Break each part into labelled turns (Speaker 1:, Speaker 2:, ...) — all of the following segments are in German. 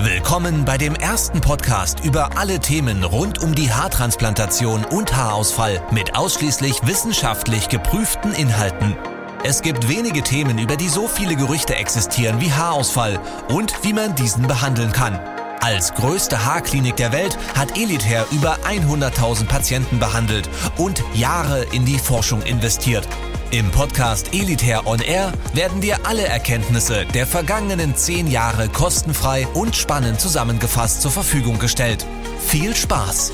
Speaker 1: Willkommen bei dem ersten Podcast über alle Themen rund um die Haartransplantation und Haarausfall mit ausschließlich wissenschaftlich geprüften Inhalten. Es gibt wenige Themen, über die so viele Gerüchte existieren wie Haarausfall und wie man diesen behandeln kann. Als größte Haarklinik der Welt hat Elitair über 100.000 Patienten behandelt und Jahre in die Forschung investiert. Im Podcast Elitair On Air werden dir alle Erkenntnisse der vergangenen zehn Jahre kostenfrei und spannend zusammengefasst zur Verfügung gestellt. Viel Spaß!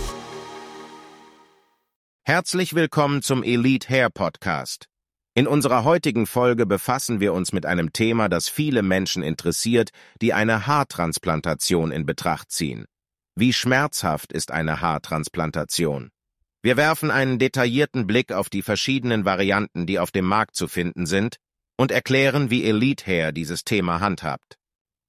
Speaker 2: Herzlich willkommen zum Elite Hair Podcast. In unserer heutigen Folge befassen wir uns mit einem Thema, das viele Menschen interessiert, die eine Haartransplantation in Betracht ziehen. Wie schmerzhaft ist eine Haartransplantation? Wir werfen einen detaillierten Blick auf die verschiedenen Varianten, die auf dem Markt zu finden sind, und erklären, wie Elite Hair dieses Thema handhabt.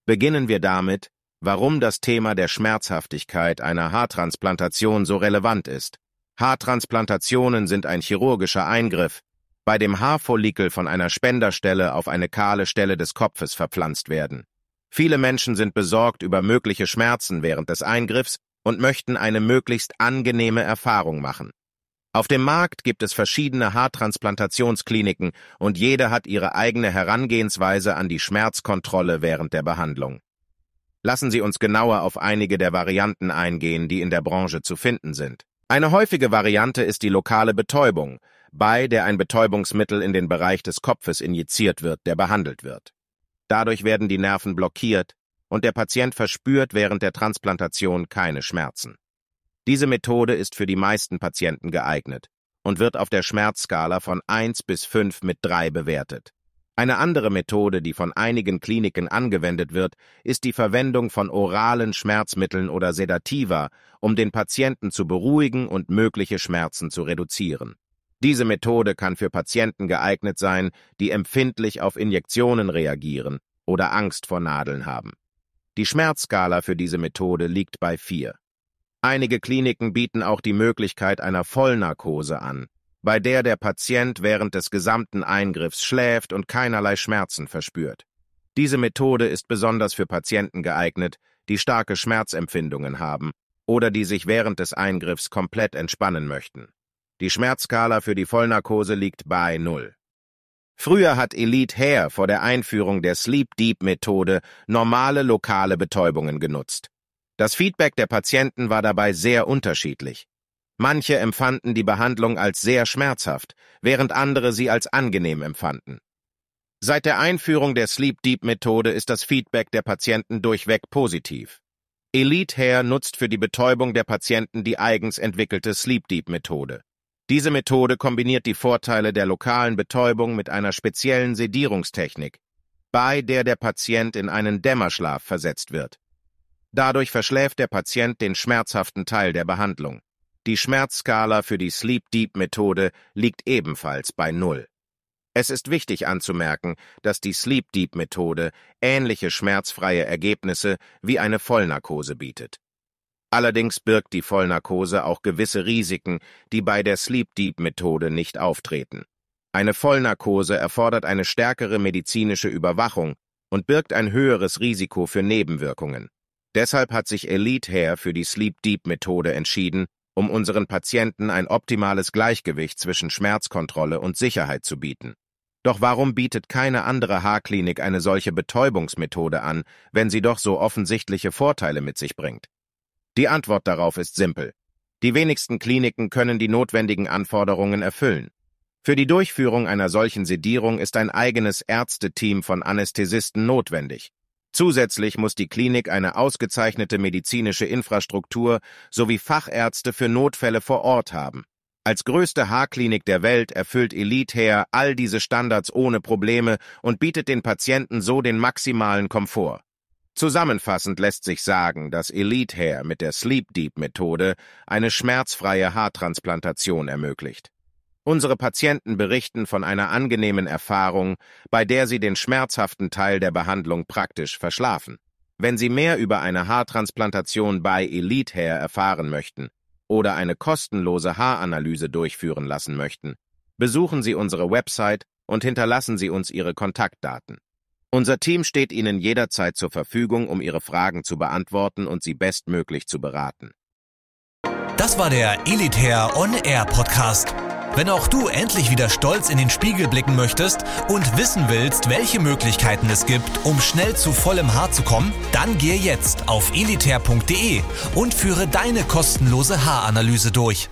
Speaker 2: Beginnen wir damit, warum das Thema der Schmerzhaftigkeit einer Haartransplantation so relevant ist. Haartransplantationen sind ein chirurgischer Eingriff, bei dem Haarfollikel von einer Spenderstelle auf eine kahle Stelle des Kopfes verpflanzt werden. Viele Menschen sind besorgt über mögliche Schmerzen während des Eingriffs und möchten eine möglichst angenehme Erfahrung machen. Auf dem Markt gibt es verschiedene Haartransplantationskliniken und jede hat ihre eigene Herangehensweise an die Schmerzkontrolle während der Behandlung. Lassen Sie uns genauer auf einige der Varianten eingehen, die in der Branche zu finden sind. Eine häufige Variante ist die lokale Betäubung, bei der ein Betäubungsmittel in den Bereich des Kopfes injiziert wird, der behandelt wird. Dadurch werden die Nerven blockiert, und der Patient verspürt während der Transplantation keine Schmerzen. Diese Methode ist für die meisten Patienten geeignet und wird auf der Schmerzskala von 1 bis 5 mit 3 bewertet. Eine andere Methode, die von einigen Kliniken angewendet wird, ist die Verwendung von oralen Schmerzmitteln oder Sedativa, um den Patienten zu beruhigen und mögliche Schmerzen zu reduzieren. Diese Methode kann für Patienten geeignet sein, die empfindlich auf Injektionen reagieren oder Angst vor Nadeln haben. Die Schmerzskala für diese Methode liegt bei 4. Einige Kliniken bieten auch die Möglichkeit einer Vollnarkose an, bei der der Patient während des gesamten Eingriffs schläft und keinerlei Schmerzen verspürt. Diese Methode ist besonders für Patienten geeignet, die starke Schmerzempfindungen haben oder die sich während des Eingriffs komplett entspannen möchten. Die Schmerzskala für die Vollnarkose liegt bei 0. Früher hat Elite Hair vor der Einführung der Sleep Deep Methode normale lokale Betäubungen genutzt. Das Feedback der Patienten war dabei sehr unterschiedlich. Manche empfanden die Behandlung als sehr schmerzhaft, während andere sie als angenehm empfanden. Seit der Einführung der Sleep Deep Methode ist das Feedback der Patienten durchweg positiv. Elite Hair nutzt für die Betäubung der Patienten die eigens entwickelte Sleep Deep Methode. Diese Methode kombiniert die Vorteile der lokalen Betäubung mit einer speziellen Sedierungstechnik, bei der der Patient in einen Dämmerschlaf versetzt wird. Dadurch verschläft der Patient den schmerzhaften Teil der Behandlung. Die Schmerzskala für die Sleep Deep Methode liegt ebenfalls bei Null. Es ist wichtig anzumerken, dass die Sleep Deep Methode ähnliche schmerzfreie Ergebnisse wie eine Vollnarkose bietet. Allerdings birgt die Vollnarkose auch gewisse Risiken, die bei der Sleep Deep Methode nicht auftreten. Eine Vollnarkose erfordert eine stärkere medizinische Überwachung und birgt ein höheres Risiko für Nebenwirkungen. Deshalb hat sich Elite Hair für die Sleep Deep Methode entschieden, um unseren Patienten ein optimales Gleichgewicht zwischen Schmerzkontrolle und Sicherheit zu bieten. Doch warum bietet keine andere Haarklinik eine solche Betäubungsmethode an, wenn sie doch so offensichtliche Vorteile mit sich bringt? Die Antwort darauf ist simpel. Die wenigsten Kliniken können die notwendigen Anforderungen erfüllen. Für die Durchführung einer solchen Sedierung ist ein eigenes Ärzteteam von Anästhesisten notwendig. Zusätzlich muss die Klinik eine ausgezeichnete medizinische Infrastruktur sowie Fachärzte für Notfälle vor Ort haben. Als größte Haarklinik der Welt erfüllt Elite Hair all diese Standards ohne Probleme und bietet den Patienten so den maximalen Komfort. Zusammenfassend lässt sich sagen, dass Elite Hair mit der Sleep Deep Methode eine schmerzfreie Haartransplantation ermöglicht. Unsere Patienten berichten von einer angenehmen Erfahrung, bei der sie den schmerzhaften Teil der Behandlung praktisch verschlafen. Wenn Sie mehr über eine Haartransplantation bei Elite Hair erfahren möchten oder eine kostenlose Haaranalyse durchführen lassen möchten, besuchen Sie unsere Website und hinterlassen Sie uns Ihre Kontaktdaten. Unser Team steht Ihnen jederzeit zur Verfügung, um Ihre Fragen zu beantworten und Sie bestmöglich zu beraten.
Speaker 1: Das war der Elitair On Air Podcast. Wenn auch du endlich wieder stolz in den Spiegel blicken möchtest und wissen willst, welche Möglichkeiten es gibt, um schnell zu vollem Haar zu kommen, dann gehe jetzt auf elitair.de und führe deine kostenlose Haaranalyse durch.